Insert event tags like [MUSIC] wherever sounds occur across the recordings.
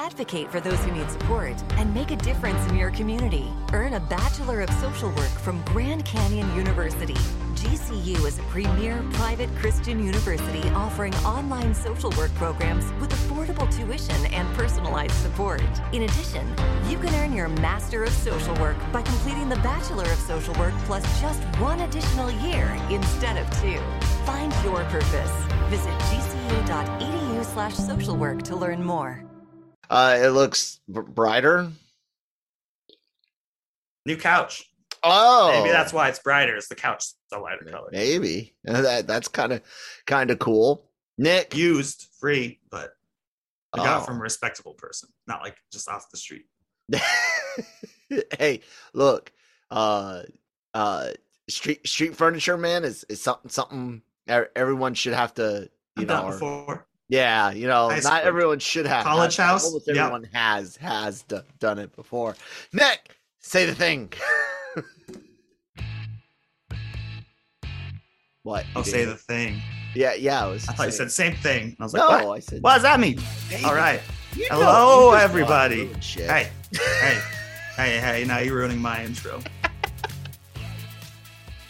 Advocate for those who need support and make a difference in your community. Earn a Bachelor of Social Work from Grand Canyon University. GCU is a premier private Christian university offering online social work programs with affordable tuition and personalized support. In addition, you can earn your Master of Social Work by completing the Bachelor of Social Work plus just one additional year instead of two. Find your purpose. Visit gcu.edu slash social work to learn more. Uh, it looks b- brighter. New couch. Oh, Maybe that's why it's brighter. Is the couch a lighter color? maybe [LAUGHS] that that's kind of kind of cool. Nick, Used, free, but I got Oh. it from a respectable person, not like just off the street. [LAUGHS] hey, look, uh, uh, street street furniture, man, is is something something everyone should have to, you I've know, done it or- before. Yeah, you know, High not school. everyone should have College house? Almost Yep. everyone has has d- done it before. Nick, say the thing. [LAUGHS] what? I'll You say the thing. Yeah, yeah. I was. I thought you said same thing. I was like, no. what? I said. What does that mean? Hey, All right. you know- Hello, everybody. Hey, [LAUGHS] hey, hey, hey, now you're ruining my intro.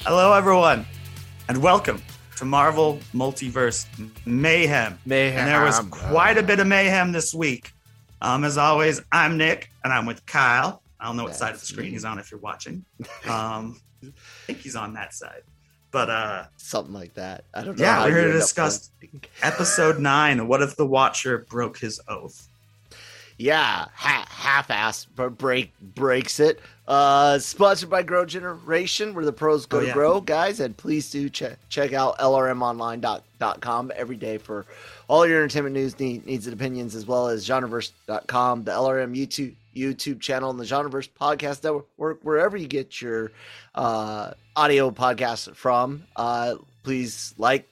Hello, everyone, and welcome to Marvel Multiverse Mayhem. Mayhem. And there was quite a bit of mayhem this week. Um, as always, I'm Nick, and I'm with Kyle. I don't know what side of the screen me. he's on if you're watching. [LAUGHS] Um, I think he's on that side. But uh, something like that. I don't know. Yeah, we're here to discuss- [LAUGHS] episode nine what if the Watcher broke his oath? Yeah, ha- half-ass but break breaks it. Uh, sponsored by Grow Generation, where the pros go Oh, to yeah. grow, guys. And please do check check out lrmonline.com every day for all your entertainment news, need, needs, and opinions, as well as genreverse.com, the LRM YouTube YouTube channel, and the Genreverse Podcast Network, wherever you get your uh, audio podcasts from. Uh, please like,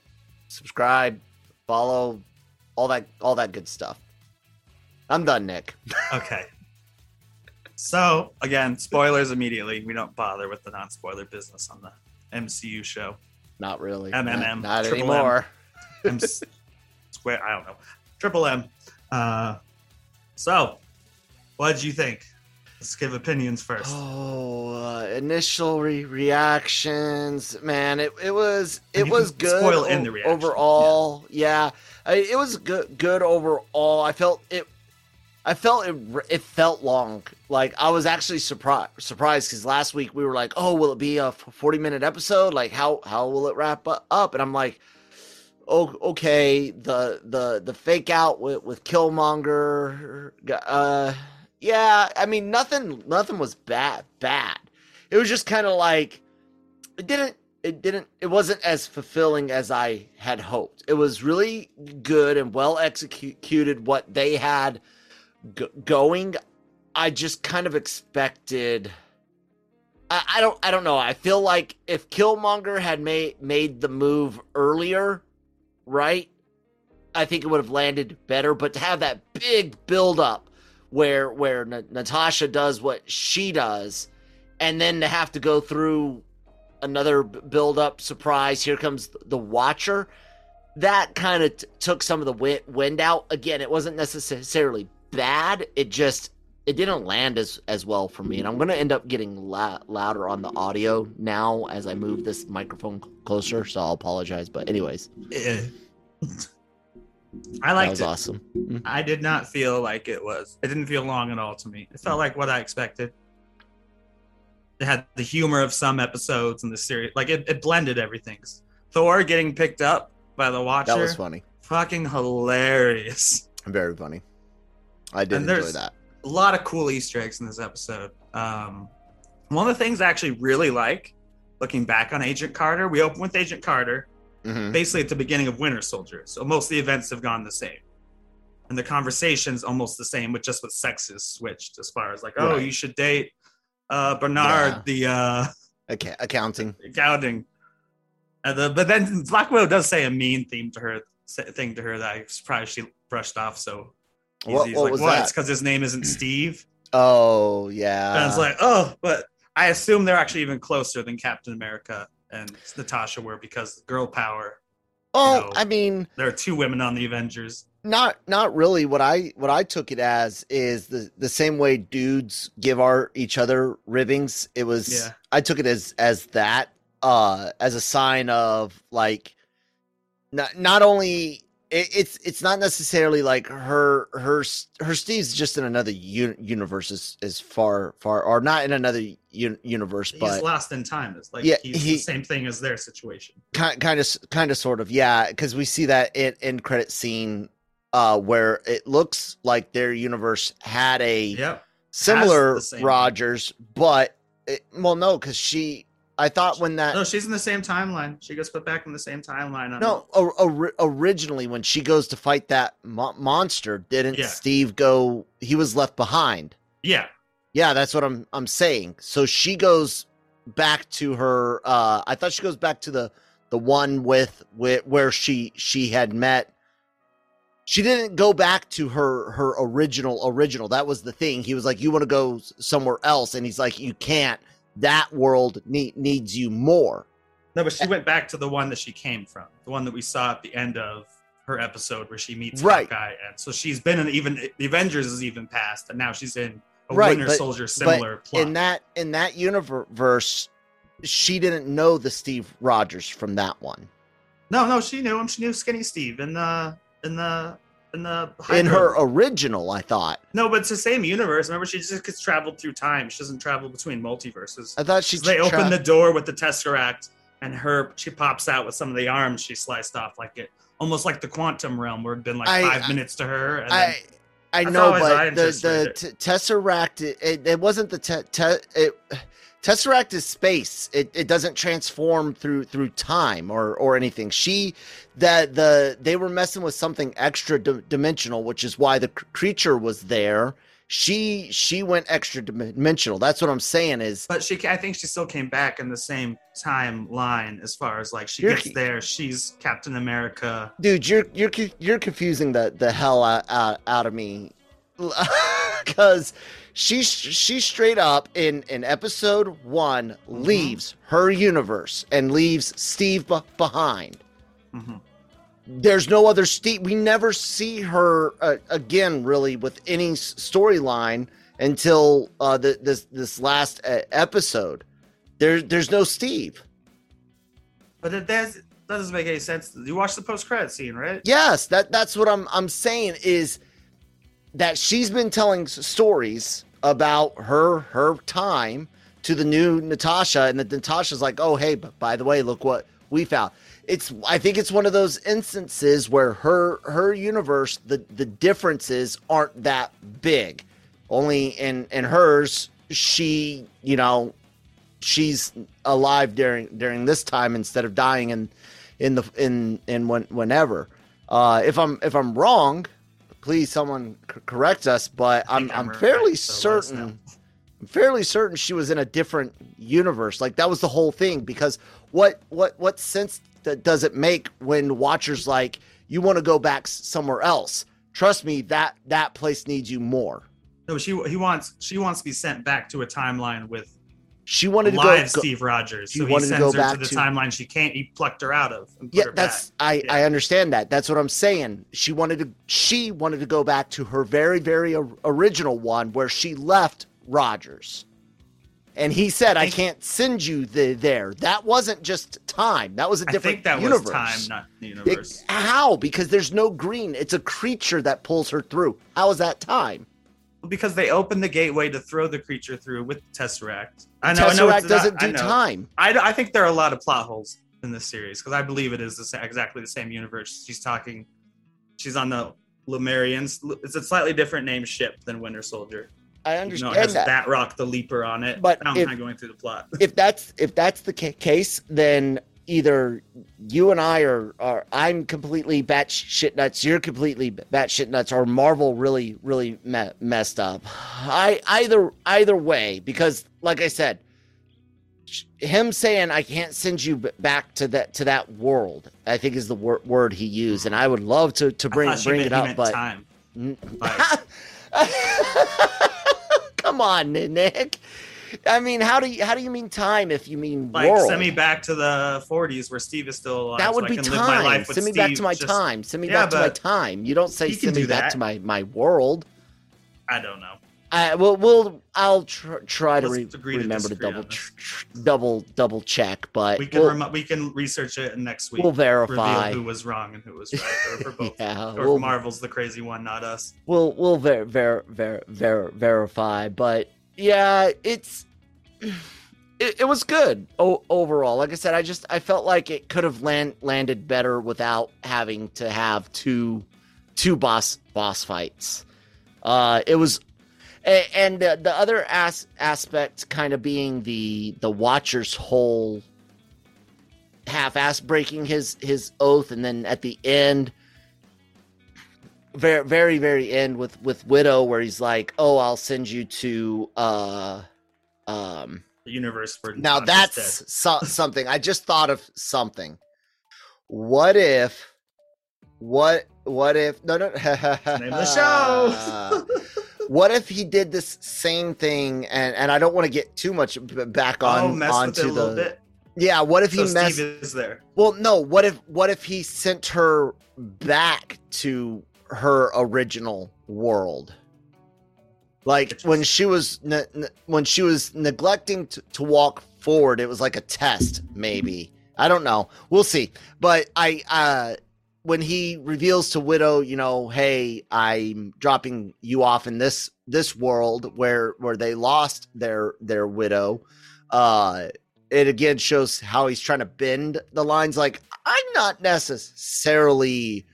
subscribe, follow, all that all that good stuff. I'm done, Nick. [LAUGHS] Okay. So again, spoilers immediately. We don't bother with the non-spoiler business on the MCU show. Not really. MMM, Not, not triple anymore. [LAUGHS] M square. I don't know. Triple M. Uh, so, what did you think? Let's give opinions first. Oh, uh, initial re- reactions, man. It it was it was good spoil in the reaction, overall. Yeah, I, it was good good overall. I felt it. I felt it. It felt long. Like I was actually surprised surprised because last week we were like, oh, will it be a forty minute episode? Like how how will it wrap up? And I'm like. Oh, okay. The the the fake out with with Killmonger. Uh, yeah. I mean, nothing nothing was bad bad. It was just kind of like it didn't it didn't it wasn't as fulfilling as I had hoped. It was really good and well executed what they had going. I just kind of expected. I, I don't. I don't know. I feel like if Killmonger had made made the move earlier, right? I think it would have landed better. But to have that big build up where where Na- Natasha does what she does, and then to have to go through another build up surprise. Here comes the Watcher. That kind of t- took some of the wind out. Again, it wasn't necessarily bad. It just it didn't land as as well for me, and I'm gonna end up getting la- louder on the audio now as I move this microphone c- closer. So I'll apologize. But anyways, Eh. I that liked was it. awesome. Mhm. I did not feel like it was. It didn't feel long at all to me. It felt like what I expected. It had the humor of some episodes in the series. Like it, it blended everything. Thor getting picked up by the Watcher. That was funny. Fucking hilarious. Very funny. I did And enjoy there's- that. A lot of cool Easter eggs in this episode. Um, one of the things I actually really like, looking back on Agent Carter, we open with Agent Carter, Mhm. basically at the beginning of Winter Soldier. So most of the events have gone the same. And the conversation's almost the same, but just with sex is switched as far as like, oh, Right. you should date uh, Bernard, the uh, Acca- accounting. [LAUGHS] accounting. And the, but then Black Widow does say a mean theme to her thing to her that I'm surprised she brushed off so easy. What- He's what like, was what? that? It's because his name isn't Steve. Oh yeah. and it's like, oh, but I assume they're actually even closer than Captain America and Natasha were because girl power. oh, know. I mean, There are two women on the Avengers. Not not really. What I what I took it as is the the same way dudes give our each other ribbings. It was Yeah. I took it as as that uh as a sign of like not not only it, it's it's not necessarily like her her her Steve's just in another un- universe as as far far or not in another un- universe, He's but lost in time. It's like Yeah, he's he- the same thing as their situation. kind kind of kind of sort of yeah because we see that in in credit scene uh where it looks like their universe had a Yep. similar Rogers, but it, well no because she I thought when that No, she's in the same timeline. She gets put back in the same timeline. no or, or, originally when she goes to fight that mo- monster didn't Yeah. Steve go he was left behind Yeah. yeah that's what I'm I'm saying so she goes back to her uh I thought she goes back to the the one with, with where she she had met she didn't go back to her her original original that was the thing he was like you want to go somewhere else and he's like you can't that world need, needs you more No, but she went back to the one that she came from, the one that we saw at the end of her episode where she meets Right. Hawkeye, and so she's been in even the Avengers is even past, and now she's in a Right, Winter but- Soldier similar plot. in that in that universe she didn't know the steve rogers from that one no, no, she knew him. She knew Skinny Steve in the in the in the in her original i thought No, but it's the same universe. Remember, she just gets traveled through time. She doesn't travel between multiverses. i thought she So they open the door with the Tesseract, and her she pops out with some of the arms she sliced off, like it almost like the quantum realm, where it'd been like I- five minutes to her. And then, I I know, but the the t- tesseract it, it, it wasn't the te- te- it, tesseract is space. It, it doesn't transform through through time or or anything. She that the they were messing with something extra di- dimensional, which is why the cr- creature was there. She she went extra dimensional. That's what I'm saying. Is but she, I think she still came back in the same timeline as far as like she gets there. She's Captain America. dude, you're you're you're confusing the the hell out out, out of me, [LAUGHS] because she she straight up in in episode one Mm-hmm. leaves her universe and leaves Steve b- behind. Mhm. There's no other Steve. We never see her uh, again, really, with any storyline until uh, the, this this last uh, episode. There, there's no Steve. But does that doesn't make any sense. You watched the post credit scene, right? Yes, that that's what I'm I'm saying is that she's been telling stories about her her time to the new Natasha, and that Natasha's like, oh hey, but by the way, look what we found. It's I think it's one of those instances where her her universe the the differences aren't that big. Only in in hers, she you know she's alive during during this time instead of dying in in the in in when, whenever. Uh, if I'm if I'm wrong, please someone c- correct us. But I I'm I'm I'm fairly right, so let us know. certain. I'm fairly certain she was in a different universe. Like that was the whole thing. Because what what what sense that does it make when Watchers like you want to go back somewhere else? Trust me, that that place needs you more. No, she he wants she wants to be sent back to a timeline with She wanted to go, live Steve Rogers. So he wanted to sends go her back to the to- timeline she can't. He plucked her out of. And put yeah her that's back. i Yeah. i understand that that's what i'm saying she wanted to she wanted to go back to her very very original one where she left rogers and he said i think- can't send you the, there that wasn't just time that was a different think that universe was time, not the It- universe. how because there's no green it's a creature that pulls her through how is that time because they opened the gateway to throw the creature through with the Tesseract. I know. I know tesseract it's- doesn't I do know. time I, I think there are a lot of plot holes in this series because I believe it is the, sa- exactly the same universe. She's talking. She's on the Lemurians. It's a slightly different name ship than Winter Soldier. i You know, understand it has that that rock the leaper on it. But I'm if- not going through the plot. if that's if that's the ca- case, then either you and I are, are I'm completely batshit nuts, you're completely batshit nuts, or Marvel really really me- messed up. I either either way, because like I said, him saying I can't send you back to that to that world, I think is the wor- word he used, and I would love to to bring I thought she bring meant- it up, but time. [LAUGHS] Come on, Nick. I mean, how do you how do you mean time if you mean Like world? send me back to the 40s where Steve is still alive. that would so be can live my time. life with Send me back to my just- time. Send me Yeah, back to my time. You don't say send me do back that. to my my world. I don't know. I well, we'll I'll tr- try to re- to remember to double tr- tr- double double check, but We can we'll, remo- we can research it next week we'll verify. who was wrong and who was right, or for [LAUGHS] both. yeah, Or we'll, Marvel's the crazy one, not us. we'll we'll ver- ver- ver- ver- verify but yeah it's [SIGHS] it, it was good o- overall. Like i said i just i felt like it could have land- landed better without having to have two two boss boss fights. Uh it was and the, the other as- aspect kind of being the the watcher's whole half-ass breaking his his oath and then at the end very very very end with with widow where he's like oh i'll send you to uh um The universe where now that's so- something i just thought of something what if what what if no no Name the show. [LAUGHS] what if he did this same thing and and i don't want to get too much back on oh, mess with onto it a little the yeah what if So he messed Steve is there. well, no. What if what if he sent her back to her original world? Like when she was ne- ne- when she was neglecting to, to walk forward, it was like a test, maybe. I don't know. We'll see. But I uh when he reveals to Widow, you know, hey, I'm dropping you off in this this world where where they lost their their widow. Uh it again shows how he's trying to bend the lines like i'm not necessarily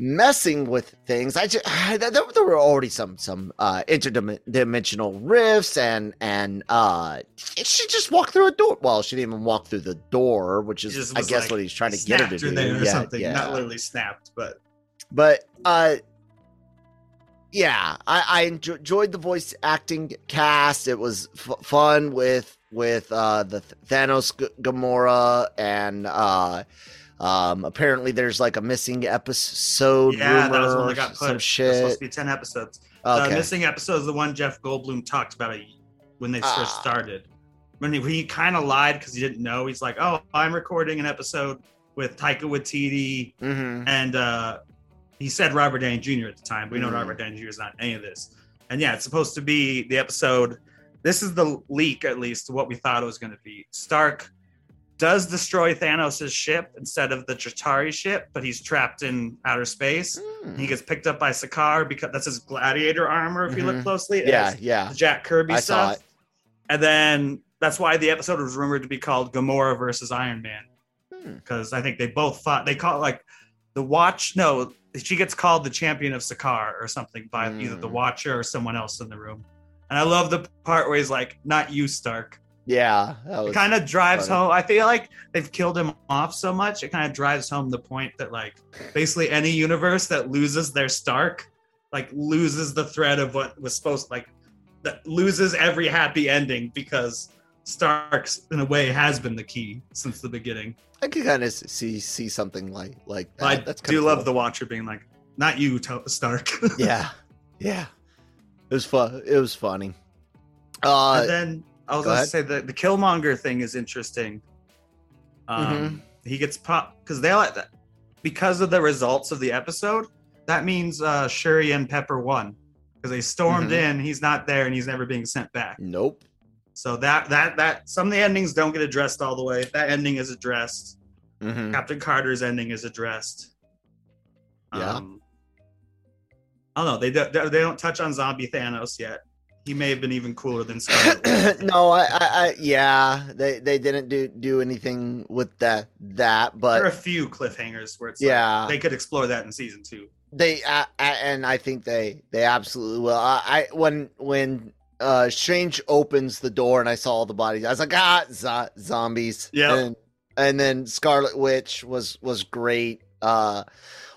messing with things i just [SIGHS] there, there were already some some uh interdimensional rifts and and uh she just walked through a door well she didn't even walk through the door which is i guess like, what he's trying to get her to do or yeah, something. yeah. Not literally snapped, but But uh yeah, I, I enjoyed the voice acting cast. It was f- fun with with uh the Thanos G- Gamora and uh um apparently there's like a missing episode yeah, rumor, that was one that got put. some It's supposed to be ten episodes. Okay. The missing episode is the one Jeff Goldblum talked about when they first Ah. started. When he, he kind of lied because he didn't know. He's like, "Oh, I'm recording an episode with Taika Waititi," hmm and uh, he said Robert Downey Jr. at the time. We know Mhm. Robert Downey Jr. is not any of this. And yeah, it's supposed to be the episode. This is the leak, at least, what we thought it was going to be. Stark does destroy Thanos' ship instead of the Chitauri ship, but he's trapped in outer space. Hmm. He gets picked up by Sakaar because that's his gladiator armor. If you look Mhm. closely, Yeah, yeah. Jack Kirby I stuff. And then that's why the episode was rumored to be called Gamora versus Iron Man Hmm. because I think they both fought. They call it like the Watch. No, she gets called the Champion of Sakaar or something by either the Mm. Watcher or someone else in the room. And I love the part where he's like, "Not you, Stark." Yeah, that It kind of drives funny. home. I feel like they've killed him off so much. It kind of drives home the point that like basically any universe that loses their Stark, like loses the thread of what was supposed like that loses every happy ending because Stark's in a way has been the key since the beginning. I could kind of see see something like like that. I That's do kinda love the Watcher being like, "Not you, To- Stark." yeah, yeah. It was fun. It was funny. Uh, and then I was go going to ahead. say that the Killmonger thing is interesting. Um, Mm-hmm. He gets popped because they like that because of the results of the episode. That means uh, Shuri and Pepper won because they stormed Mhm. in. He's not there, and he's never being sent back. nope. So that that that some of the endings don't get addressed all the way. That ending is addressed. Mhm. Captain Carter's ending is addressed. Yeah. Um, I don't know. They do, they don't touch on zombie Thanos yet. He may have been even cooler than [COUGHS] Scarlet. No, I, I, I, yeah, they they didn't do do anything with that that, but there are a few cliffhangers where it's yeah, like, they could explore that in season two. they uh, and I think they they absolutely will. I, I when when uh Strange opens the door and I saw all the bodies, I was like, ah, zo- zombies. Yeah, And, and then Scarlet Witch was was great. Uh,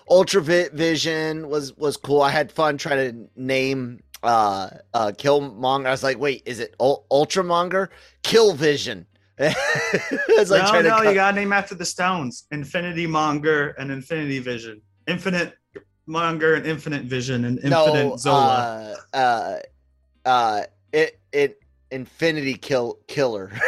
Ultra Vision was was cool. I had fun trying to name uh uh Killmonger. I was like, wait, is it Ul- Ultramonger? Kill Vision. As [LAUGHS] no, tried no, cut- you got to name after the stones: Infinity Monger and Infinity Vision, Infinite Monger and Infinite Vision and Infinite no, Zola. Uh, uh, uh, it it Infinity Kill Killer. [LAUGHS]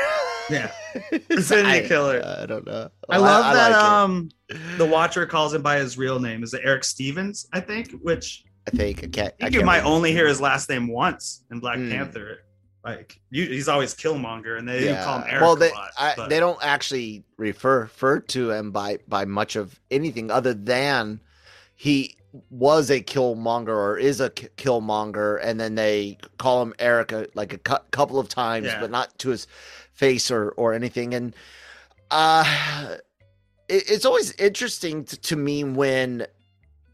Yeah. [LAUGHS] Infinity I- Killer. I don't know. I love that. like it. um, the Watcher calls him by his real name. Is it Erik Stevens? I think. Which I think I can't. I I think you can't might remember. only hear his last name once in Black Hmm. Panther. Like you, he's always Killmonger, and they do call him Erik well, they lot. I, they don't actually refer refer to him by by much of anything other than he was a Killmonger or is a Killmonger, and then they call him Erik a, like a cou- couple of times, Yeah. but not to his face or or anything. And uh, it, it's always interesting to, to me when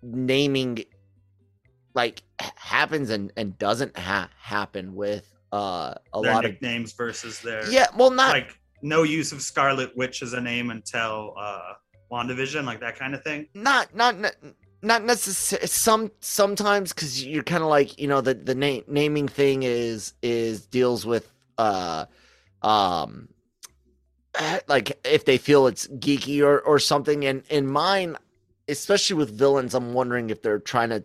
naming like happens and and doesn't ha- happen with uh a their lot of nicknames versus their yeah well not like no use of Scarlet Witch as a name until uh WandaVision, like that kind of thing. not not not not necessarily some sometimes because you're kind of like you know the the name naming thing is is deals with uh um like if they feel it's geeky or or something and in mine especially with villains i'm wondering if they're trying to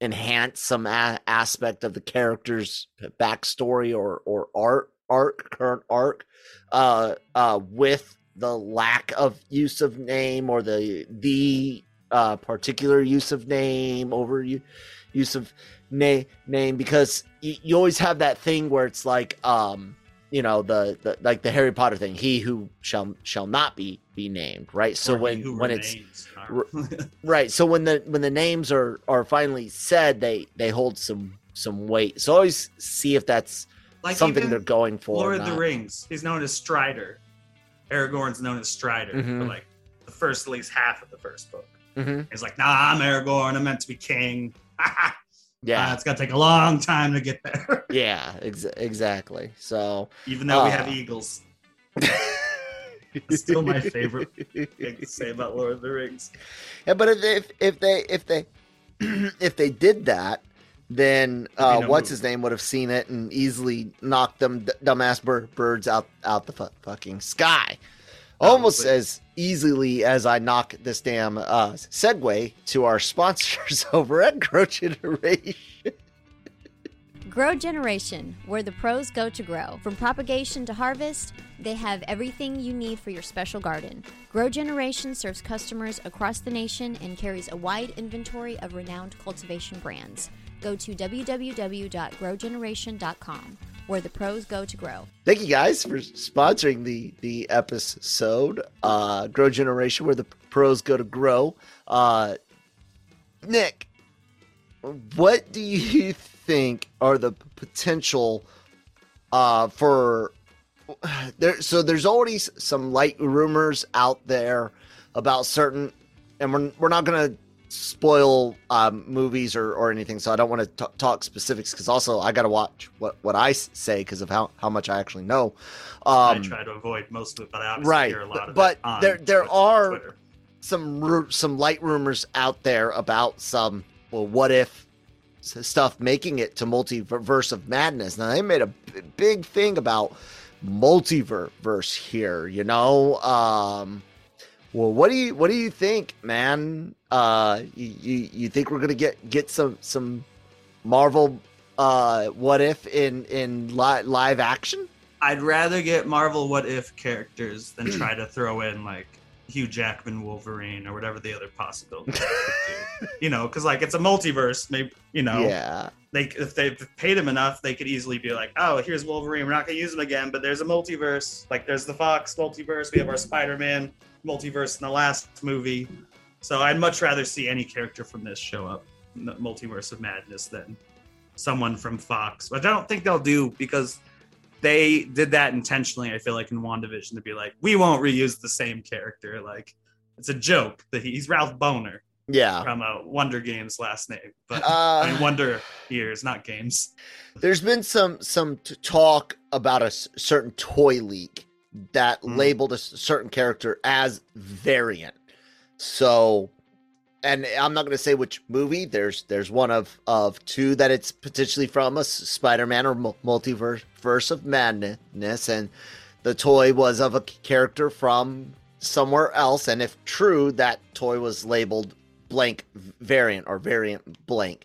enhance some a- aspect of the character's backstory or or art arc current arc uh uh with the lack of use of name or the the uh particular use of name over u- use of na- name because you, you always have that thing where it's like um you know the, the like the harry potter thing he who shall shall not be be named right? So Or he when when it's [LAUGHS] right so when the when the names are are finally said they they hold some some weight so always see if that's like something they're going for Lord of the. Rings. He's known as Strider. Aragorn's known as Strider for Mhm. like the first at least half of the first book. Mhm. He's like, nah, I'm Aragorn. I'm meant to be king. [LAUGHS] yeah Uh, it's gonna take a long time to get there. [LAUGHS] yeah ex- exactly so Even though we have Uh. Eagles. Still my favorite [LAUGHS] thing to say about Lord of the Rings. Yeah, but if if, if they if they [CLEARS THROAT] if they did that, then uh, what's his name would have seen it and easily knocked them d- dumbass bir- birds out out the fu- fucking sky, almost as easily as I knock this damn uh, segue to our sponsors [LAUGHS] over at Grow Generation. Grow Generation, where the pros go to grow. From propagation to harvest, they have everything you need for your special garden. Grow Generation serves customers across the nation and carries a wide inventory of renowned cultivation brands. Go to www.growgeneration.com, where the pros go to grow. Thank you guys for sponsoring the the episode. Uh, grow Generation, where the pros go to grow. Uh, Nick, what do you think are the potential uh, for there? So there's already some light rumors out there about certain, and we're we're not gonna spoil um, movies or, or anything, so I don't want to talk specifics because also I got to watch what, what i say because of how, how much I actually know. um, I try to avoid most of it, but I obviously right, hear a lot of but it there- there Twitter- are- Twitter. some some light rumors out there about some well, what if stuff making it to multiverse of madness. Now they made a big thing about multiverse here. You know, um, well, what do you what do you think, man? Uh, you you, think we're gonna get get some some Marvel uh what if in in li- live action? I'd rather get Marvel What If characters than try to throw in like Hugh Jackman Wolverine or whatever the other possibility. [LAUGHS] You know, because like it's a multiverse. Maybe you know, Yeah. they if they paid him enough, they could easily be like, oh, here's Wolverine. We're not gonna use him again, but there's a multiverse. Like there's the Fox multiverse. We have our Spider-Man multiverse in the last movie. So I'd much rather see any character from this show up in the multiverse of madness than someone from Fox, which I don't think they'll do because they did that intentionally. I feel like in WandaVision to be like, we won't reuse the same character. Like it's a joke that he's Ralph Bohner Yeah. from uh, Wonder Games last name, but Uh, I mean, Wonder Years, not games. There's been some some t- talk about a s- certain toy leak that Mm. labeled a certain character as variant. So, and I'm not going to say which movie. There's there's one of of two that it's potentially from a Spider-Man or multiverse verse of madness, and the toy was of a character from somewhere else. And if true, that toy was labeled blank variant or variant blank,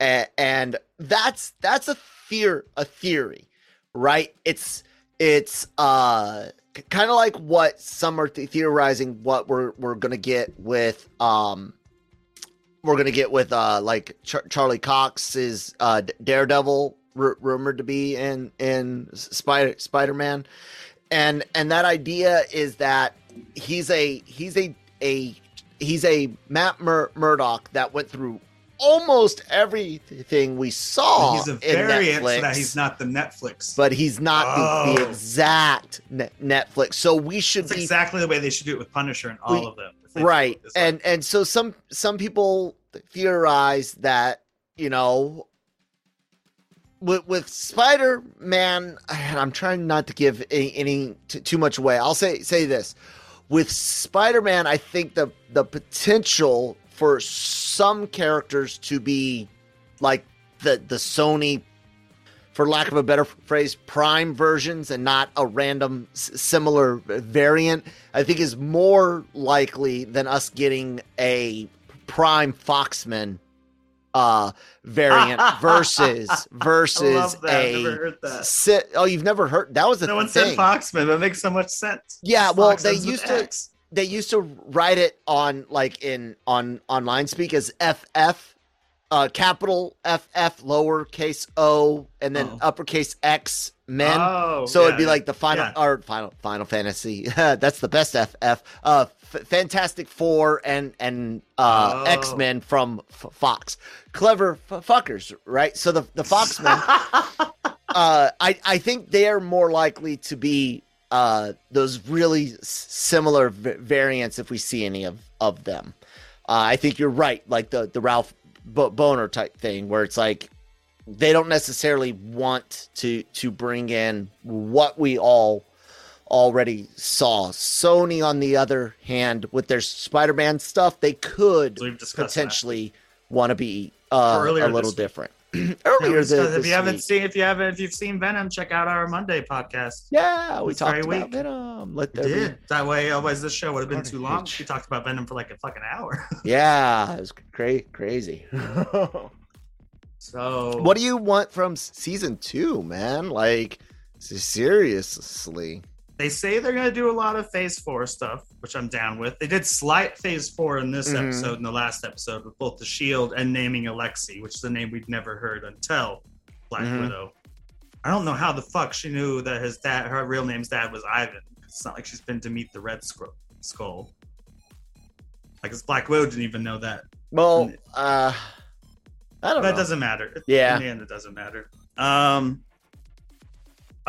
A- and that's that's a fear a theory right? It's it's uh kind of like what some are theorizing what we're we're gonna get with um we're gonna get with uh like Char- Charlie Cox is uh Daredevil r- rumored to be in in Spider Spider Man, and and that idea is that he's a he's a a he's a Matt Mur- Murdock that went through almost everything we saw. He's a in variant Netflix, so that he's not the Netflix. but he's not the, the Oh. exact ne- Netflix. So we should That's be exactly the way they should do it with Punisher and all We- of them. Right do it way. and and so some some people theorize that you know with with spider-man and i'm trying not to give any, any t- too much away i'll say say this with spider-man i think the the potential for some characters to be like the the sony for lack of a better phrase, prime versions and not a random s- similar variant, I think is more likely than us getting a prime Foxman uh variant [LAUGHS] versus versus love that. I've a never heard that. si- oh you've never heard that was the No one thing said Foxman. That makes so much sense. Yeah, well, Fox they used to- X. they used to write it on like in on online speak as FF, uh, capital FF, lowercase O, and then Oh. uppercase X men. Oh, so it'd be like the final Yeah. or final Final Fantasy. [LAUGHS] That's the best FF. Uh, F- Fantastic Four and and uh, Oh. X Men from F- Fox. Clever f- fuckers, right? So the the Foxmen. [LAUGHS] uh, I I think they're more likely to be uh, those really s- similar v- variants if we see any of of them. Uh, I think you're right, like the the Ralph But Bohner type thing, where it's like they don't necessarily want to to bring in what we all already saw. Sony, on the other hand, with their Spider-Man stuff, they could We've discussed that. potentially want to be uh, a little different. [CLEARS THROAT] Yeah, Earlier this, if you haven't seen if you haven't if you've seen Venom, check out our Monday podcast. Yeah, we It's talked about weak. Venom. Let We there be. did that way. Otherwise, this show would have been too long. We talked about Venom for like a fucking hour. [LAUGHS] Yeah, it was cra- crazy. [LAUGHS] So what do you want from season two, man? Like, seriously. They say they're gonna do a lot of Phase Four stuff, which I'm down with. They did slight Phase Four in this Mhm. episode and the last episode with both the Shield and naming Alexi, which is a name we'd never heard until Black Mhm. Widow. I don't know how the fuck she knew that his dad, her real name's dad, was Ivan. It's not like she's been to meet the Red Skull. Like, it's Black Widow didn't even know that. Well, uh, I don't That know. doesn't matter. Yeah. in the end, it doesn't matter. Um,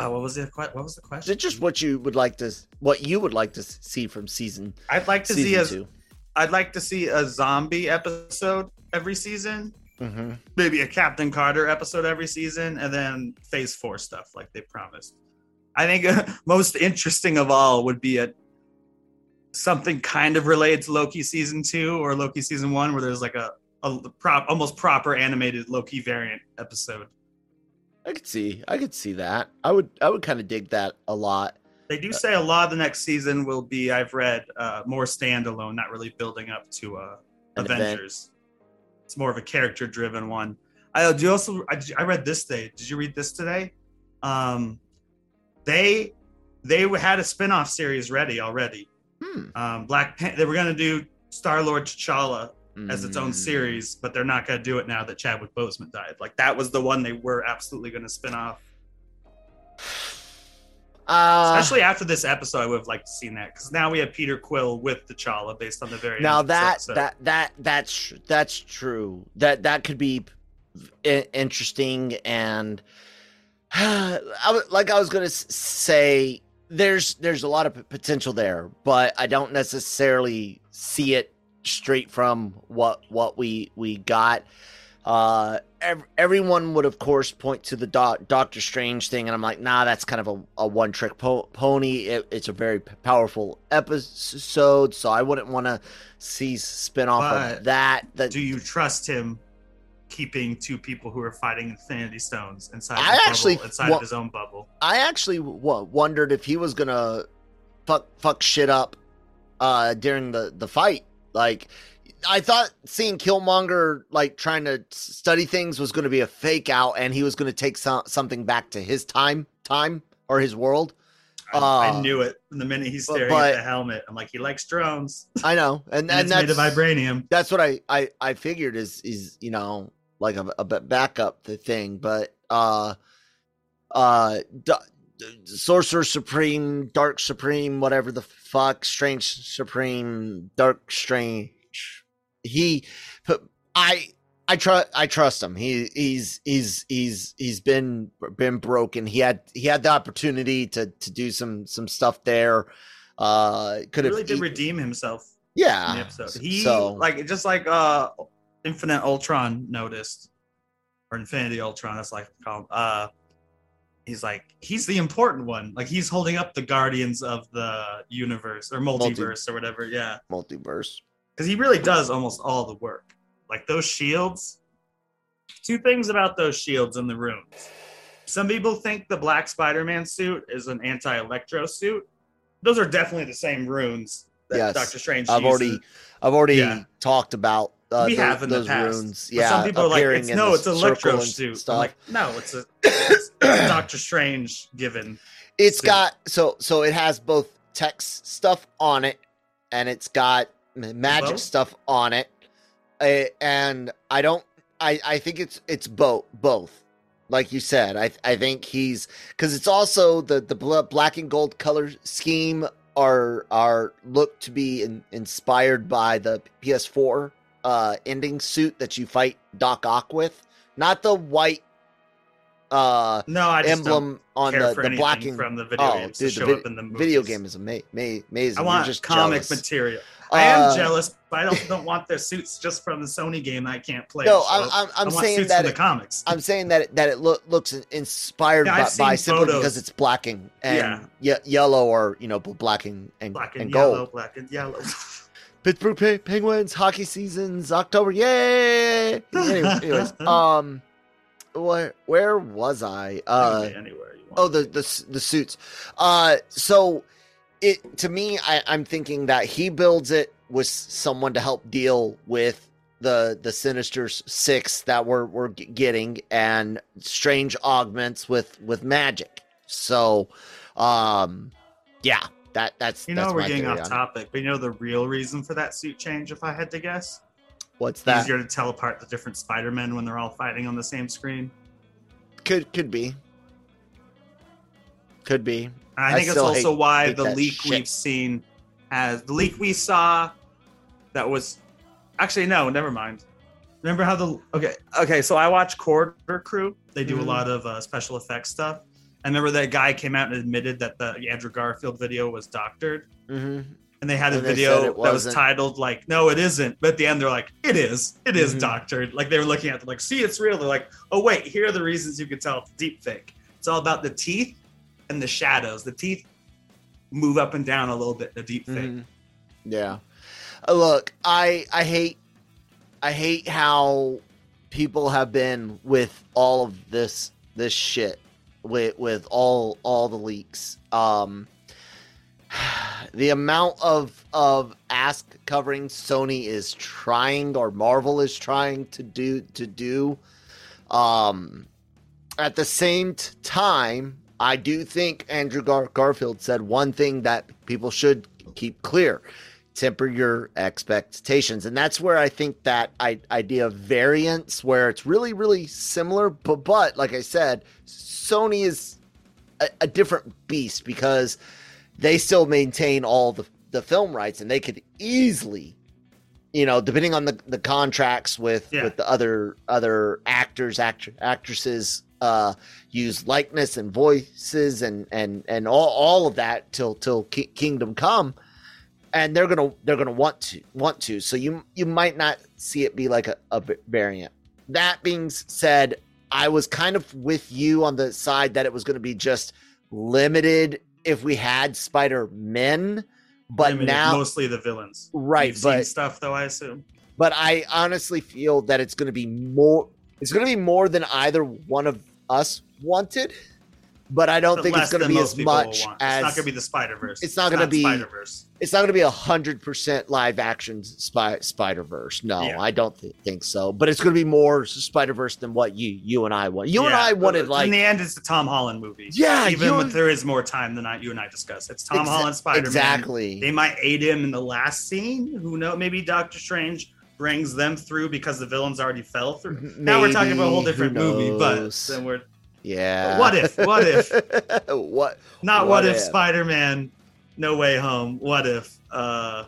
oh, what was the what was the Is question? it just what you would like to, what you would like to see from season I'd like to see a, two? I'd like to see a zombie episode every season. Mm-hmm. Maybe a Captain Carter episode every season, and then Phase Four stuff like they promised. I think uh, [LAUGHS] most interesting of all would be a something kind of related to Loki season two or Loki season one, where there's like a, a prop, almost proper animated Loki variant episode. I could see, I could see that. I would, I would kind of dig that a lot. They do say a lot of the next season will be, I've read, uh, more standalone, not really building up to uh, An event. Avengers. It's more of a character driven one. I do you also, I, I read this today. Did you read this today? Um, they they had a spin off series ready already. Hmm. Um, Black Pan- they were going to do Star Lord T'Challa as its own Mm. series, but they're not going to do it now that Chadwick Boseman died. Like that was the one they were absolutely going to spin off. [SIGHS] Uh, Especially after this episode, I would have liked to seen that because now we have Peter Quill with T'Challa based on the very now end that episode. that that that's that's true. That that could be i- interesting and [SIGHS] I w- like I was gonna say there's there's a lot of potential there, but I don't necessarily see it straight from what what we we got. Uh, ev- everyone would of course point to the doc- Doctor Strange thing, and I'm like, nah, that's kind of a, a one trick po- pony. It, it's a very p- powerful episode, so I wouldn't want to see spin off of that. That Do you trust him keeping two people who are fighting Infinity Stones inside? I actually bubble, inside of his own bubble. I actually w- wondered if he was gonna fuck fuck shit up uh during the the fight. Like I thought seeing Killmonger like trying to study things was going to be a fake out, and he was going to take some, something back to his time time or his world. I, Uh, I knew it from the minute he's staring but- at the helmet. I'm like, he likes drones, [LAUGHS] I know, and and, and it's that's made of vibranium. that's what I I I figured is is you know like a, a backup the thing, but uh uh D- Sorcerer Supreme, Dark Supreme, whatever the fuck, Strange Supreme, Dark Strange. He, I I trust I trust him. He he's he's he's he's been been broken. He had he had the opportunity to to do some some stuff there. Uh could He have really did e- redeem himself yeah. in the. He so like just like uh Infinite Ultron noticed, or Infinity Ultron, that's like called. Uh, he's like he's the important one. Like he's holding up the guardians of the universe or Multi- multiverse or whatever. Yeah, multiverse. because he really does almost all the work. Like those shields. Two things about those shields in the rooms. Some people think the Black Spider-Man suit is an anti-electro suit. Those are definitely the same runes that Yes. Doctor Strange. I've uses. already I've already Yeah. talked about uh, we tho- have in the past. runes. Yeah, some people are like, it's, no, it's electro suit. stuff. I'm like, no, it's a it's, it's [COUGHS] Doctor Strange given. it's suit. got so so it has both text stuff on it, and it's got magic stuff on it, and I don't. I I think it's it's both both. Like you said, I I think he's because it's also the the black and gold color scheme are are look to be in, inspired by the PS4 uh ending suit that you fight Doc Ock with, not the white uh No, I don't emblem on the, the blocking from the video oh, games to dude, show the up in the movies. video game is ama- ma- amazing. I You're want just comic jealous. material. I am Uh, jealous, but I also [LAUGHS] don't want their suits just from the Sony game I can't play. No, so I'm I'm, I I'm saying that from the it, comics. I'm saying that it, that it look, looks inspired Yeah, by, by simply because it's blacking and Yeah. ye- yellow or you know black and and, black and, and yellow, gold. black and yellow. [LAUGHS] Pittsburgh Pe- Penguins hockey seasons October. Yay! [LAUGHS] Anyway, anyways, um, where where was I? Uh, anywhere you want. Oh, the the the suits. Uh, so it to me, I, I'm thinking that he builds it with someone to help deal with the the Sinister Six that we're we're getting and strange augments with with magic. So, um, yeah, that that's you know that's we're getting off topic, but you know the real reason for that suit change, if I had to guess, What's that? easier to tell apart the different Spider-Men when they're all fighting on the same screen. Could could be. Could be. I I think it's also hate- why hate the leak shit. we've seen as the leak we saw that was actually no, never mind. Remember how the okay okay? So I watch Corridor Crew. They do Mhm. a lot of uh, special effects stuff. I remember that guy came out and admitted that the Andrew Garfield video was doctored, hmm and they had a they video that was titled like "No, it isn't," but at the end they're like, "It is. It is Mhm. doctored." Like they were looking at it like, "See, it's real." They're like, "Oh wait, here are the reasons you can tell it's deep fake." It's all about the teeth and the shadows. The teeth move up and down a little bit. The deep fake. Mhm. Yeah. Uh, look, I I hate I hate how people have been with all of this this shit with with all all the leaks. Um [SIGHS] the amount of of ask covering Sony is trying or Marvel is trying to do to do um at the same time I do think Andrew Gar- Garfield said one thing that people should keep clear temper your expectations and that's where i think that I- idea of variants where it's really really similar but but like i said sony is a, a different beast because they still maintain all the, the film rights and they could easily you know depending on the, the contracts with Yeah. with the other other actors act- actresses uh use likeness and voices and and and all, all of that till till Ki- kingdom come and they're gonna they're gonna want to want to so you you might not see it be like a, a variant that being said i was kind of with you on the side that it was gonna be just limited if we had spider men but now mostly the villains. right You've but stuff though, I assume. but I honestly feel that it's going to be more. It's going to be more than either one of us wanted. But I don't But think it's going to be as much as it's not gonna be the Spider Verse. it's not gonna be- Spider Verse. it's not going to be a hundred percent live action spy, Spider Verse. No, Yeah. I don't th- think so. But it's going to be more Spider Verse than what you you and I want. You and I wanted like in the end, it's a Tom Holland movie. Yeah, even there is more time than I, you and I discuss. It's Tom Exa- Holland Spider Man. exactly. They might aid him in the last scene. Who knows? Maybe Doctor Strange brings them through because the villains already fell through. now we're talking about a whole different movie, but then we're yeah. What if? What if? [LAUGHS] what? not What what, if, if? Spider Man No Way Home. What if? Uh,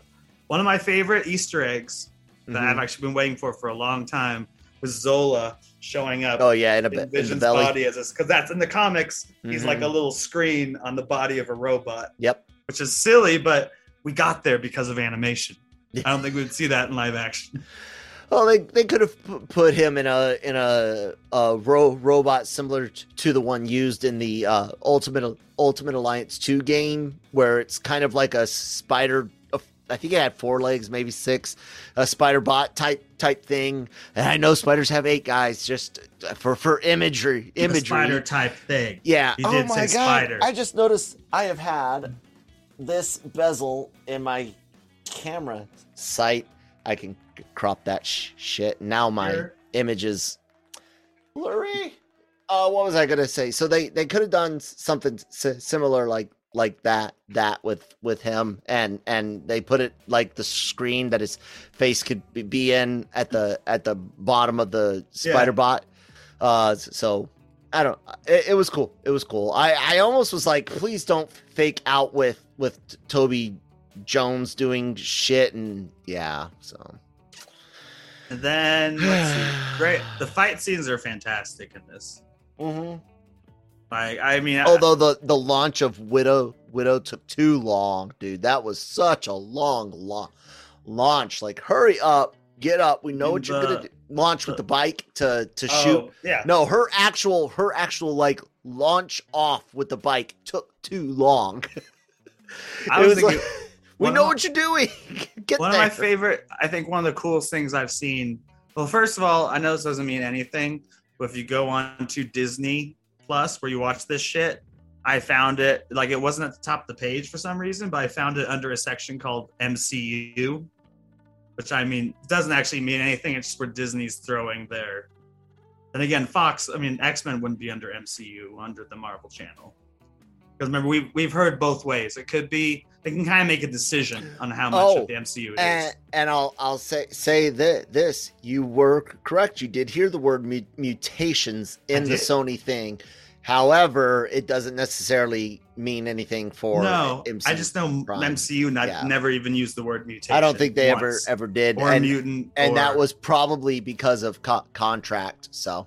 one of my favorite Easter eggs that Mhm. I've actually been waiting for for a long time was Zola showing up Oh yeah, in, a, in in Vision's belly. body as this because that's in the comics. He's Mhm. like a little screen on the body of a robot, Yep. which is silly, but we got there because of animation. I don't [LAUGHS] think we'd see that in live action. Well, they, they could have put him in a in a, a ro- robot similar to the one used in the uh, Ultimate Ultimate Alliance two game, where it's kind of like a spider. I think it had four legs, maybe six, a spider bot type type thing. And I know spiders have eight guys, just for for imagery The imagery. spider type thing. Yeah. You oh did my say god! spider. I just noticed I have had this bezel in my camera sight. I can c- crop that sh- shit. Now my Sure. image is blurry. Uh, what was I gonna say? So they they could have done something s- similar like like that that with with him and and they put it like the screen that his face could be- in at the at the bottom of the Yeah. spider bot uh so i don't it, it was cool it was cool i i almost was like please don't fake out with with toby jones doing shit and yeah so And then let's see. [SIGHS] Great. The fight scenes are fantastic in this. hmm Like, I mean, I- although the the launch of widow widow took too long dude that was such a long long launch like hurry up get up we know In what you're the- gonna do launch with the- the bike to to oh, shoot Yeah. no her actual her actual like launch off with the bike took too long [LAUGHS] I It was was thinking, like, [LAUGHS] we know what you're doing [LAUGHS] get one there of my favorite i think one of the coolest things i've seen well first of all i know this doesn't mean anything but if you go on to disney plus where you watch this shit i found it like it wasn't at the top of the page for some reason but i found it under a section called mcu which i mean doesn't actually mean anything. It's just where disney's throwing their and again fox i mean x-men wouldn't be under mcu under the marvel channel. Because remember we've, we've heard both ways. It could be they can kind of make a decision on how much Oh, of the mcu it is and, and I'll I'll say say that this you were correct. You did hear the word mu- mutations in the. Sony thing. However, it doesn't necessarily mean anything for no, MC. I just know Prime. MCU not, Yeah. never even used the word mutation. I don't think they ever once. ever did. or and mutant, and that was probably because of co- contract. So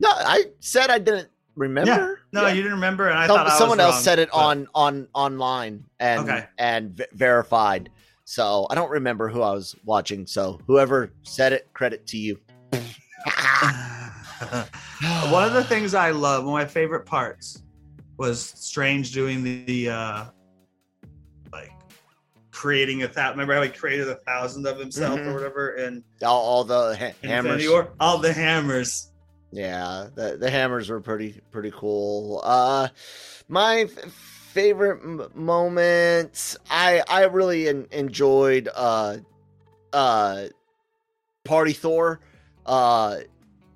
no, I said I didn't remember. no, Yeah. you didn't remember, and I Some- thought I someone else wrong, said it but- on on online and Okay. and v- verified. So I don't remember who I was watching. So whoever said it, credit to you. [LAUGHS] one of the things I love, one of my favorite parts, was Strange doing the, the uh, like creating a thousand. Remember how he created a thousand of himself Mhm. or whatever, and all, all the ha- hammers. Infinity War, all the hammers. Yeah, the the hammers were pretty pretty cool. Uh, my f- favorite m- moments, I I really en- enjoyed uh uh Party Thor. Uh,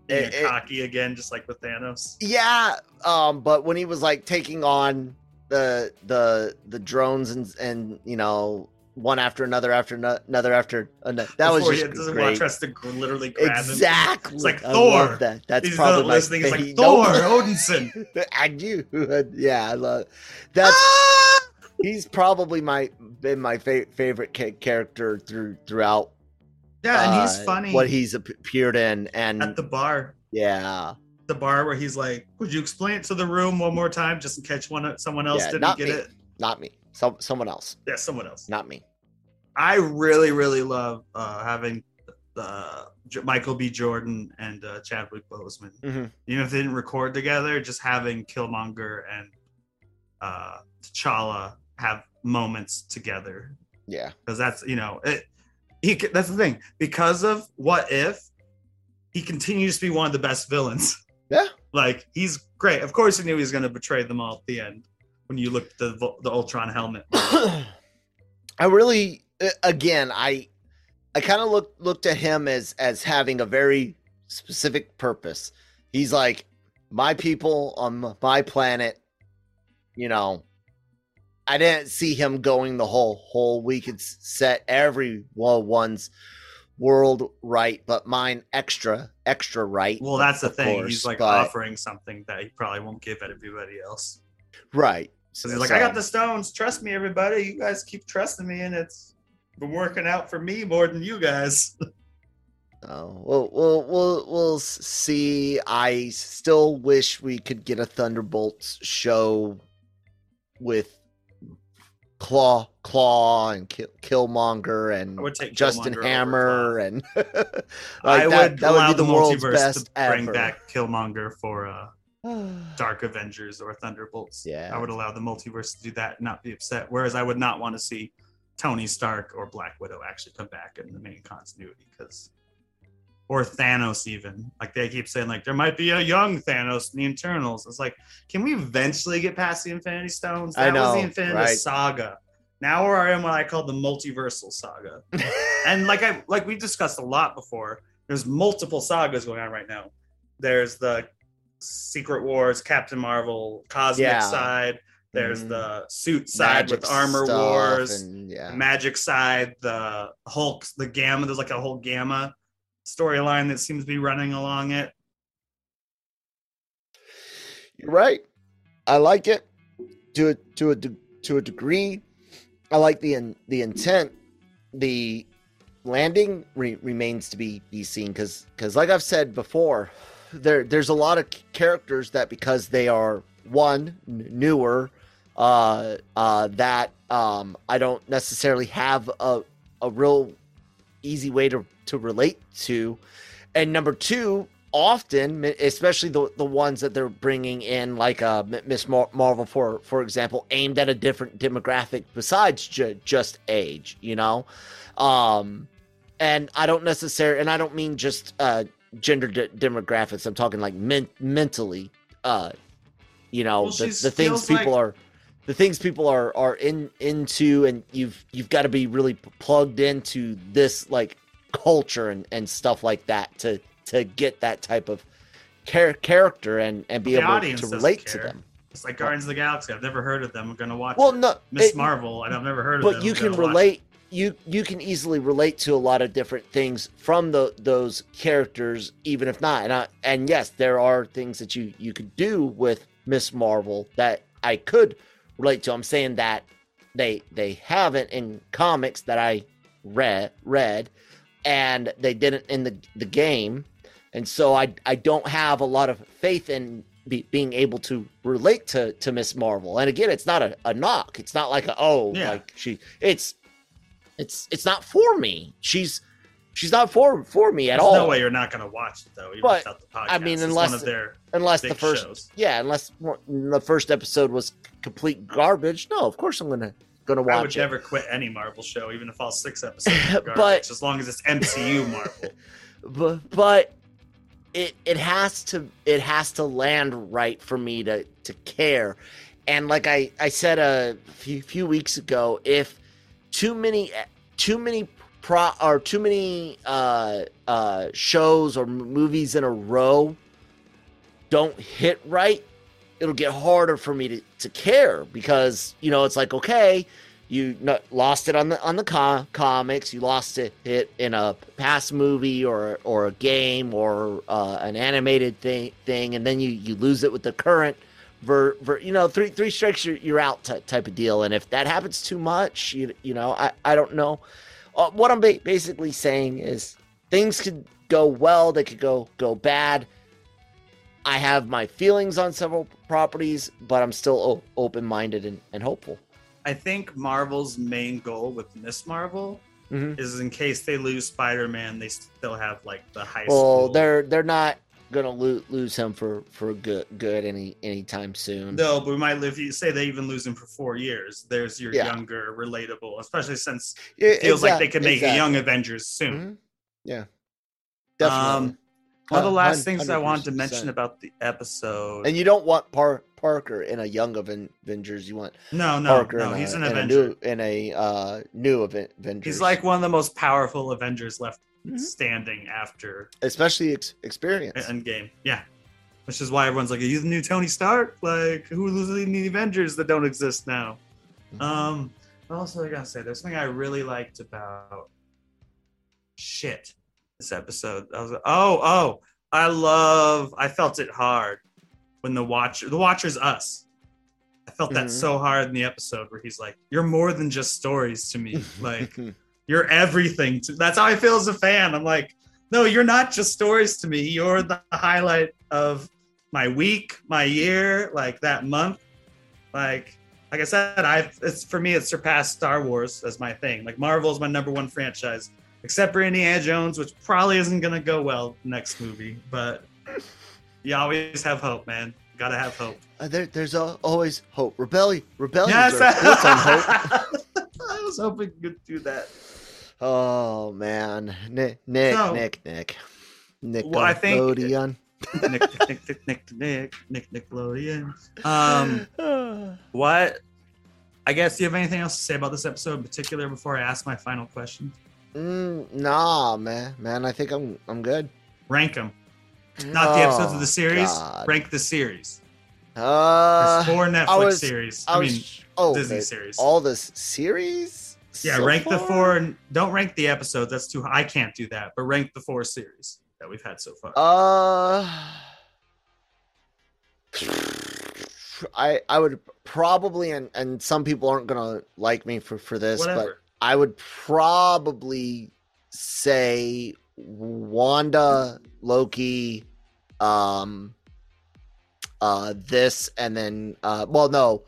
Being It- it- cocky again, just like with Thanos. yeah, um, but when he was like taking on the the the drones and and you know one after another after ano- another after another, that was Before he just doesn't want great. Trust to literally grab him. Exactly, It's like I Thor. love that. That's He's probably my listening. It's like Thor, Nope. Odinson. [LAUGHS] I do. Yeah, I love that's. he's probably my been my fa- favorite ca- character through throughout. Yeah, and he's uh, funny. What he's appeared in, and at the bar, yeah, the bar where he's like, "Would you explain it to the room one more time, just in case one someone else Yeah, didn't get me. it?" not me. Some someone else, Yeah, someone else. not me. I really, really love uh, having uh, Michael B. Jordan and uh, Chadwick Boseman. Mhm. Even if they didn't record together, just having Killmonger and uh, T'Challa have moments together Yeah, because that's you know it, he that's the thing because of what if he continues to be one of the best villains yeah, [LAUGHS] Like he's great. Of course, he knew he was going to betray them all at the end when you looked at the the Ultron helmet. [COUGHS] I really, uh, again, I, I kind of looked looked at him as as having a very specific purpose. He's like my people on my planet. You know, I didn't see him going the whole whole. We could set every well one's world right, but mine extra extra right. Well, that's the thing. course, he's like but- offering something that he probably won't give at everybody else. Right. So he's like, I got the stones. Trust me, everybody. You guys keep trusting me, and it's been working out for me more than you guys. [LAUGHS] Oh, we'll, we'll we'll we'll see. I still wish we could get a Thunderbolts show with Klaue Klaue and Kill, Killmonger and I would take Justin Killmonger Hammer and [LAUGHS] like I that, would that allow would be the, the world's multiverse best to bring ever. back Killmonger for uh, [SIGHS] Dark Avengers or Thunderbolts. Yeah. I would allow the multiverse to do that, and not be upset. Whereas I would not want to see Tony Stark or Black Widow actually come back in the main continuity because, or Thanos even. Like they keep saying, like there might be a young Thanos in the Eternals. It's like, can we eventually get past the Infinity Stones? I That was the Infinity right? Saga. Now we're in what I call the multiversal saga [LAUGHS] and like I like we discussed a lot before, there's multiple sagas going on right now. There's the Secret Wars, Captain Marvel, Cosmic Yeah. side. There's Mhm. the suit side Magic with Armor Wars, and yeah. Magic side, the Hulk, the Gamma. There's like a whole Gamma storyline that seems to be running along it. You're right. I like it to a to a to a degree. I like the in, the intent. The landing re- remains to be be seen because because like I've said before, there there's a lot of characters that because they are one n- newer, uh, uh, that um I don't necessarily have a a real easy way to to relate to, and number two, often, especially the the ones that they're bringing in, like uh, Miss Mar- Marvel, for for example, aimed at a different demographic besides ju- just age, you know. Um, and I don't necessarily, and I don't mean just uh, gender de- demographics. I'm talking like men- mentally, uh, you know, Well, the, the things feels like- people are. The things people are are in into, and you've you've got to be really p- plugged into this like culture and, and stuff like that to to get that type of char- character and and be The able to relate to them. It's like Guardians of the Galaxy. I've never heard of them. I'm gonna watch. Well, no, Miss Marvel, and I've never heard of them. but you can relate. You you can easily relate to a lot of different things from the those characters, even if not. And I, and yes, there are things that you you could do with Miss Marvel that I could relate to. I'm saying that they they haven't in comics that I read read, and they didn't in the the game, and so I I don't have a lot of faith in be, being able to relate to to Miss Marvel. And again, it's not a, a knock. It's not like a, oh Yeah. like she it's it's it's not for me. She's she's not for for me at There's all. no way you're not gonna watch it though. Even But, without the podcast. I mean, It's unless- one of their unless the first shows. yeah, unless the first episode was complete garbage. No, of course I'm gonna gonna watch it. I would it. never quit any Marvel show, even if all six episodes. [LAUGHS] Are But- garbage, as long as it's MCU [LAUGHS] Marvel. but but it it has to it has to land right for me to to care and like i i said a few, few weeks ago if too many too many pro or too many uh uh shows or movies in a row don't hit right it'll get harder for me to to care because you know it's like okay you no, lost it on the on the co- comics. You lost it, it in a past movie or or a game or uh, an animated thing thing, and then you you lose it with the current ver, ver you know three three strikes you're, you're out ty- type of deal. And if that happens too much, you you know I I don't know. Uh, what I'm ba- basically saying is things could go well, they could go go bad. I have my feelings on several properties, but I'm still o- open minded and, and hopeful. I think Marvel's main goal with Miss Marvel Mhm. is in case they lose Spider-Man, they still have like the high Well, school. they're they're not gonna lo- lose him for for good good any anytime soon. No, but we might live. You say they even lose him for four years. There's your Yeah. younger, relatable, especially since it feels like they could make a young Avengers soon. Mhm. Yeah, definitely. Um, One of the last things I wanted to mention about the episode. And you don't want Par- Parker in a young Avengers. You want no, no, Parker no. He's a, an in a Avenger. new in a uh, new Aven- Avengers. He's like one of the most powerful Avengers left Mhm. standing after especially ex- experience. Endgame. Yeah. Which is why everyone's like, "Are you the new Tony Stark? Like, who's leading the Avengers that don't exist now?" Mhm. Um. what else I gotta say? There's something I really liked about shit this episode. I was like, oh, oh, I love. I felt it hard when the watcher, the watcher's us. I felt that Mhm. so hard in the episode where he's like, "You're more than just stories to me. [LAUGHS] Like, you're everything." To, that's how I feel as a fan. I'm like, no, you're not just stories to me. You're the highlight of my week, my year, like that month. Like, like I said, I it's for me it surpassed Star Wars as my thing. Like Marvel is my number one franchise, except for Indiana Jones, which probably isn't gonna go well next movie. But [LAUGHS] you always have hope, man. Gotta have hope. Uh, there, there's al- always hope. Rebellion, rebellion. Yes, hope. [LAUGHS] I was hoping you could do that. Oh man, Nick, Nick, So- Nick, Nick, Nick. Well, I think- Nickelodeon. Nick, Nick, Nick, Nick, Nick, Nick, Nick Nickelodeon. Um, [SIGHS] what? I guess. You have anything else to say about this episode in particular before I ask my final question? Mm, nah, man, man. I think I'm, I'm good. Rank them, not the episodes of Oh, the series. God. Rank the series. Uh, There's four Netflix was- series. I I, was, mean, oh, Disney the- series. All the s- series. Yeah. so rank the four. and Don't rank the episodes. That's too. high. I can't do that. But rank the four series that we've had so far. Uh, I I would probably and and some people aren't gonna like me for for this, but I would probably say Wanda, Loki, um, uh, this, and then uh, well, no,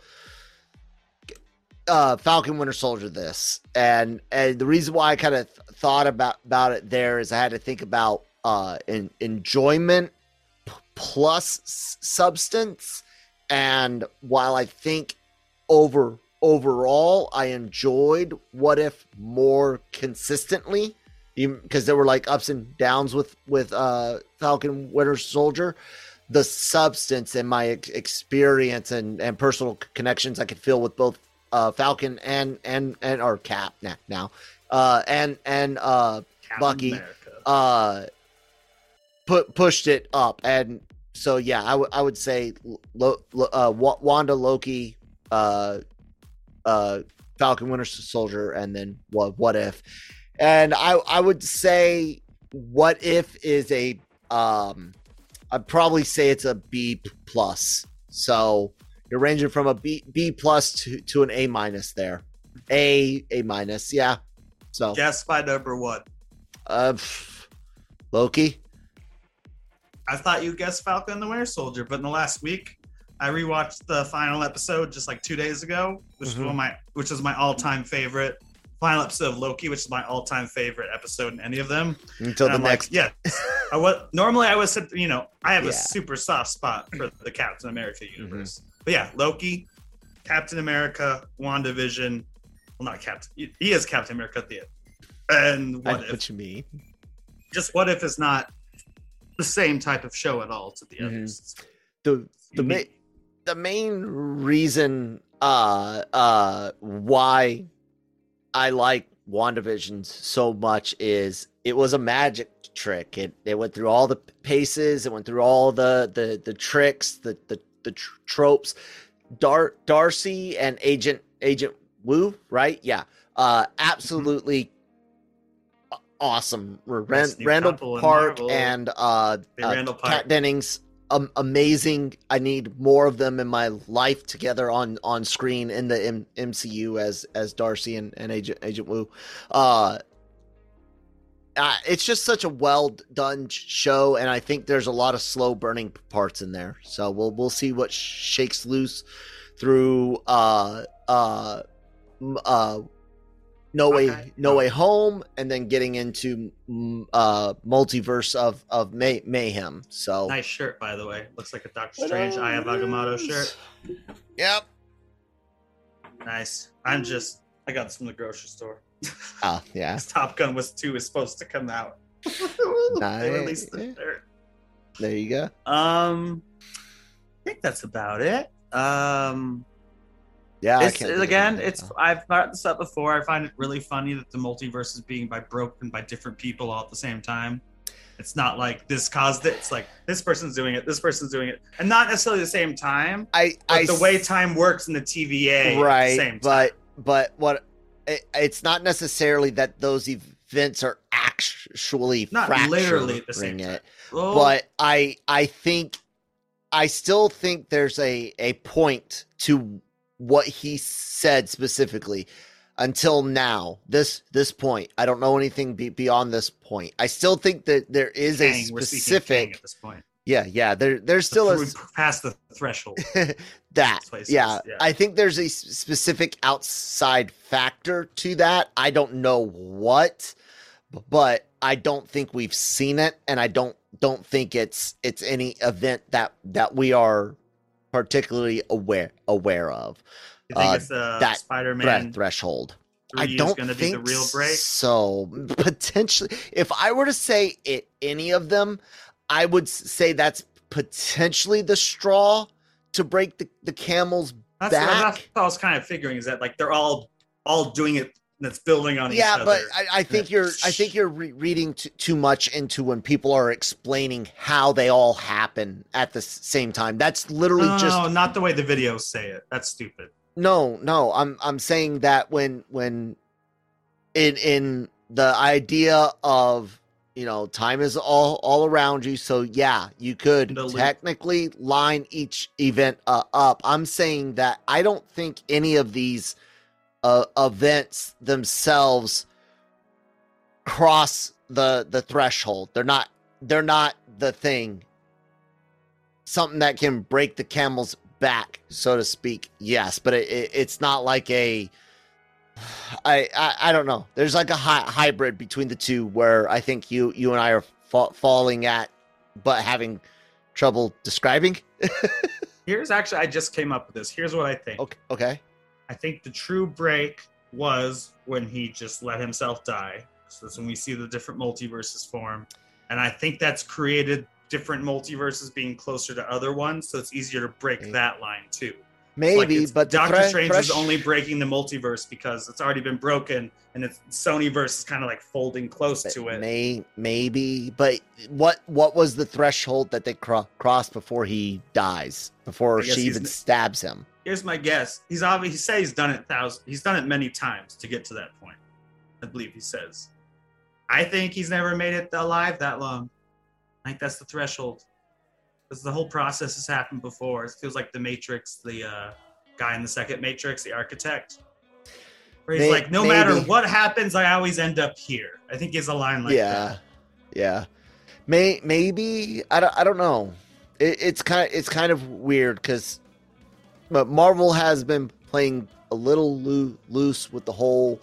uh, Falcon Winter Soldier. This, and and the reason why I kind of th- thought about about it there is I had to think about uh, in, enjoyment p- plus s- substance, and while I think over overall I enjoyed What If more consistently because there were like ups and downs with with uh Falcon Winter Soldier the substance and my experience and and personal connections I could feel with both uh Falcon and and and or Cap now now uh and and uh Bucky. America. uh put pushed it up and so yeah I would I would say Lo, Lo- uh Wa- Wanda Loki uh uh Falcon Winter Soldier and then what what if and I I would say what if is a um I'd probably say it's a B plus so you're ranging from a B B plus to to an A minus there A A minus yeah so Guess by number one. uh pff, Loki I thought you guessed Falcon and the Winter Soldier, but in the last week, I rewatched the final episode just like two days ago, which is Mhm. one of my which is my all time favorite final episode of Loki, which is my all time favorite episode in any of them. until And the I'm next like, yeah. I was normally I was you know I have Yeah. a super soft spot for the Captain America Mm-hmm. Universe, but yeah, Loki, Captain America, WandaVision. Well, not Captain. He he is Captain America at the end. And what know if? what you mean. Just what if is not the same type of show at all to the Mhm. others. The the ma- the main reason uh uh why I like WandaVision so much is it was a magic trick. It it went through all the paces, it went through all the the the tricks, the the the tr- tropes. Dar- Darcy and Agent Agent Wu, right? Yeah. Uh absolutely a- awesome. Ran- Randall Park and uh, Hey, uh Randall Park. Kat Dennings um, amazing. I need more of them in my life together on on screen in the M- MCU as as Darcy and, and Agent Agent Wu. Uh, uh, it's just such a well done show, and I think there's a lot of slow burning parts in there. So we'll we'll see what shakes loose through uh uh uh no way Okay. no way home and then getting into uh multiverse of of may- mayhem so Nice shirt, by the way. Looks like a Doctor Strange Eye of Agamotto shirt. yep Nice. I'm just. I got this from the grocery store. Oh yeah Top Gun was two is supposed to come out. [LAUGHS] [LAUGHS] Nice. released the shirt. There you go. Um, I think that's about it. Um, Yeah, it's, can't think of again, it's. I've brought this up before. I find it really funny that the multiverse is being by broken by different people all at the same time. It's not like this caused it. It's like this person's doing it, this person's doing it, and not necessarily the same time. I, I the way time works in the TVA, right, the same time. but but what it, it's not necessarily that those events are actually Not literally at the same time. it, Well, but I I think I still think there's a a point to what he said specifically until now this this point i don't know anything be, beyond this point i still think that there is a Kang, Kang specific at this point. Yeah yeah there there's still a we passed the threshold. [LAUGHS] that yeah. yeah. i think there's a specific outside factor to that i don't know what but i don't think we've seen it and i don't don't think it's it's any event that that we are particularly aware aware of You think Uh, it's uh, that Spider-Man threshold I don't to be think the real break? so. [LAUGHS] Potentially, if I were to say it, any of them, I would say that's potentially the straw to break the, the camel's That's, back. that's what I was kind of figuring is that like they're all all doing it that's building on each yeah, other. but I, I think you're I think you're re- reading t- too much into when people are explaining how they all happen at the s- same time. That's literally no, just no, not the way the videos say it. That's stupid. no no i'm i'm saying that when when in in the idea of you know time is all all around you so yeah you could technically line each event uh, up i'm saying that i don't think any of these uh, events themselves cross the the threshold they're not they're not the thing something that can break the camel's back, so to speak. Yes, but it, it, it's not like a. I, I I don't know. There's like a hy- hybrid between the two where I think you you and I are fa- falling at, but having trouble describing. [LAUGHS] Here's actually I just came up with this. Here's what I think. Okay. Okay. I think the true break was when he just let himself die. So that's when we see the different multiverses form. And I think that's created different multiverses being closer to other ones, so it's easier to break Okay. that line too. Maybe, Like, but Doctor thre- Strange thresh- is only breaking the multiverse because it's already been broken, and it's Sonyverse is kind of like folding close to it. May maybe, but what what was the threshold that they cro- crossed before he dies? Before she even stabs him? Here's my guess: he's obviously he says he's done it thousand. He's done it many times to get to that point. I believe he says. I think he's never made it alive that long. I think that's the threshold. Because the whole process has happened before. It feels like the Matrix, the uh, guy in the second Matrix, the architect. Where he's May- like, no matter what happens, I always end up here. I think he's a line like yeah, that. yeah. May maybe I don't I don't know. It, it's kind it's kind of weird because, but Marvel has been playing a little loo- loose with the whole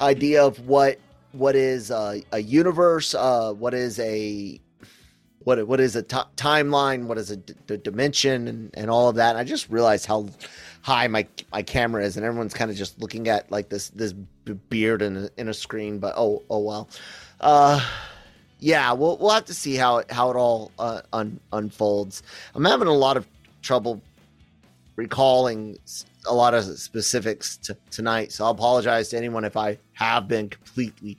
idea of what what is a, a universe, uh, what is a what what is a timeline, what is a d- d- dimension, and, and all of that. And I just realized how high my my camera is, and everyone's kind of just looking at like this this beard in a, in a screen. But oh oh well, uh, yeah, we'll we'll have to see how it how it all uh, un, unfolds. I'm having a lot of trouble recalling a lot of specifics t- tonight, so I'll apologize to anyone if I have been completely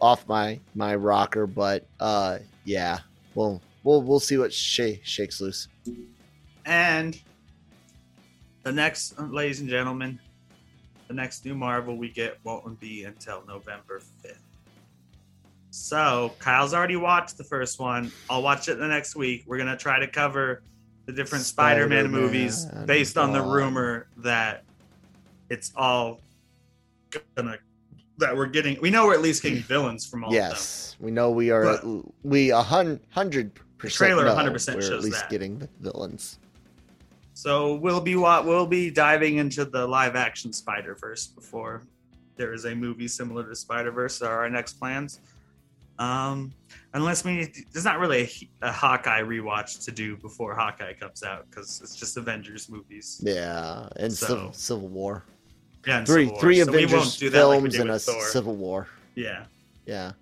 off my my rocker. But uh, yeah, we'll we'll we'll see what sh- shakes loose. And the next, uh, ladies and gentlemen, the next new Marvel we get won't be until November 5th. So Kyle's already watched the first one. I'll watch it the next week. We're gonna try to cover the different Spider-Man, Spider-Man, movies based on the rumor that it's all gonna that we're getting. We know we're at least getting villains from all of them. Yes, we know we are. But- we a hun- hundred percent. Trailer know 100% we're at least that. getting the villains. So we'll be we'll be diving into the live action Spider Verse before there is a movie similar to Spider Verse. Are our next plans? Um, unless we there's not really a, a Hawkeye rewatch to do before Hawkeye comes out because it's just Avengers movies. Yeah, and So- Civil, Civil War. Yeah, and Three War. three So we Avengers won't do that like we films did and a Thor. Civil War. Yeah, Yeah,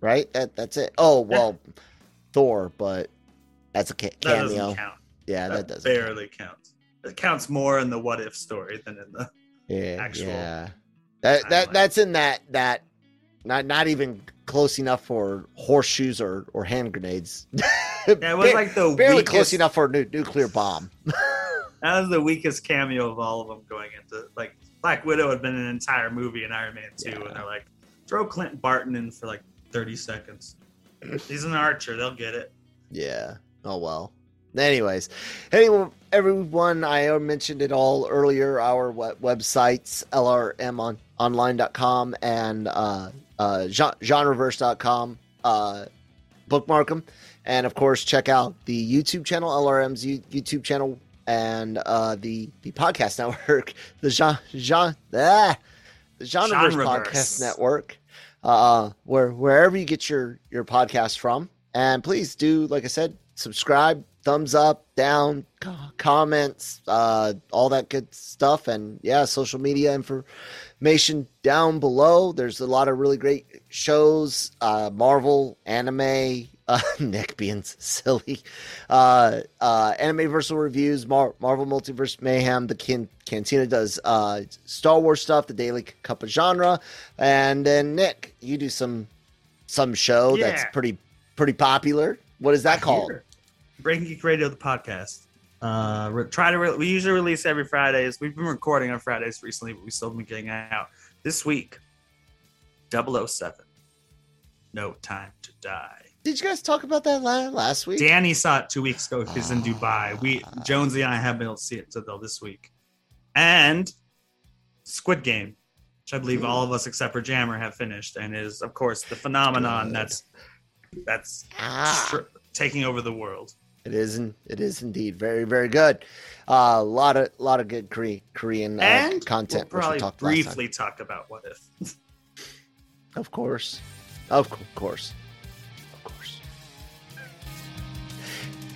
right. That that's it. Oh well, Thor, but That's a ca- That cameo. doesn't count. Yeah, that, That, doesn't. count. barely counts. It counts more in the what if story than in the. Yeah, actual yeah. That that that's in that that not not even close enough for horseshoes or or hand grenades. [LAUGHS] Yeah, it was like the barely weakest, close enough for a nu- nuclear bomb. [LAUGHS] That was the weakest cameo of all of them going into like Black Widow had been an entire movie in Iron Man 2, Yeah. and they're like, throw Clint Barton in for like 30 seconds. He's an archer, they'll get it. Yeah. Oh well. Anyways, anyway, everyone, I mentioned it all earlier. Our we- websites, lrmonline.com and uh, uh, gen- genreverse.com. Uh, bookmark them, and of course, check out the YouTube channel, LRM's YouTube channel, and uh, the the podcast [LAUGHS] network, the Jean Jean ah, the Genreverse Genreverse. podcast network, uh, where wherever you get your your podcast from. And please do, like I said, subscribe, thumbs up, down, co- comments, uh, all that good stuff. And yeah, social media information down below. There's a lot of really great shows, uh, Marvel, anime, uh, [LAUGHS] Nick being silly, uh, uh, anime versal reviews, Mar- Marvel Multiverse Mayhem. The Can- Cantina does uh, Star Wars stuff, the Daily Cup of Genre, and then Nick, you do some some show that's pretty pretty popular. What is that called? Here. Breaking Geek Radio, the podcast. Uh, re- try to re- we usually release every Fridays. We've been recording on Fridays recently, but we still been getting out this week. 007. No time to die. Did you guys talk about that last week? Danny saw it two weeks ago. He's in Dubai. We Jonesy and I haven't been able to see it until this week. And Squid Game, which I believe all of us except for Jammer have finished, and is of course the phenomenon Good. that's that's Ah, taking over the world. it is. In, it is indeed very very good. A lot of lot of good Korean Korean uh, content. We'll we probably time. briefly talk about what if. Of course. Of course.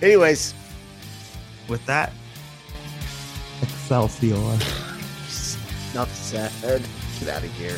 Anyways, With that, Excelsior. [LAUGHS] enough said. Get out of here.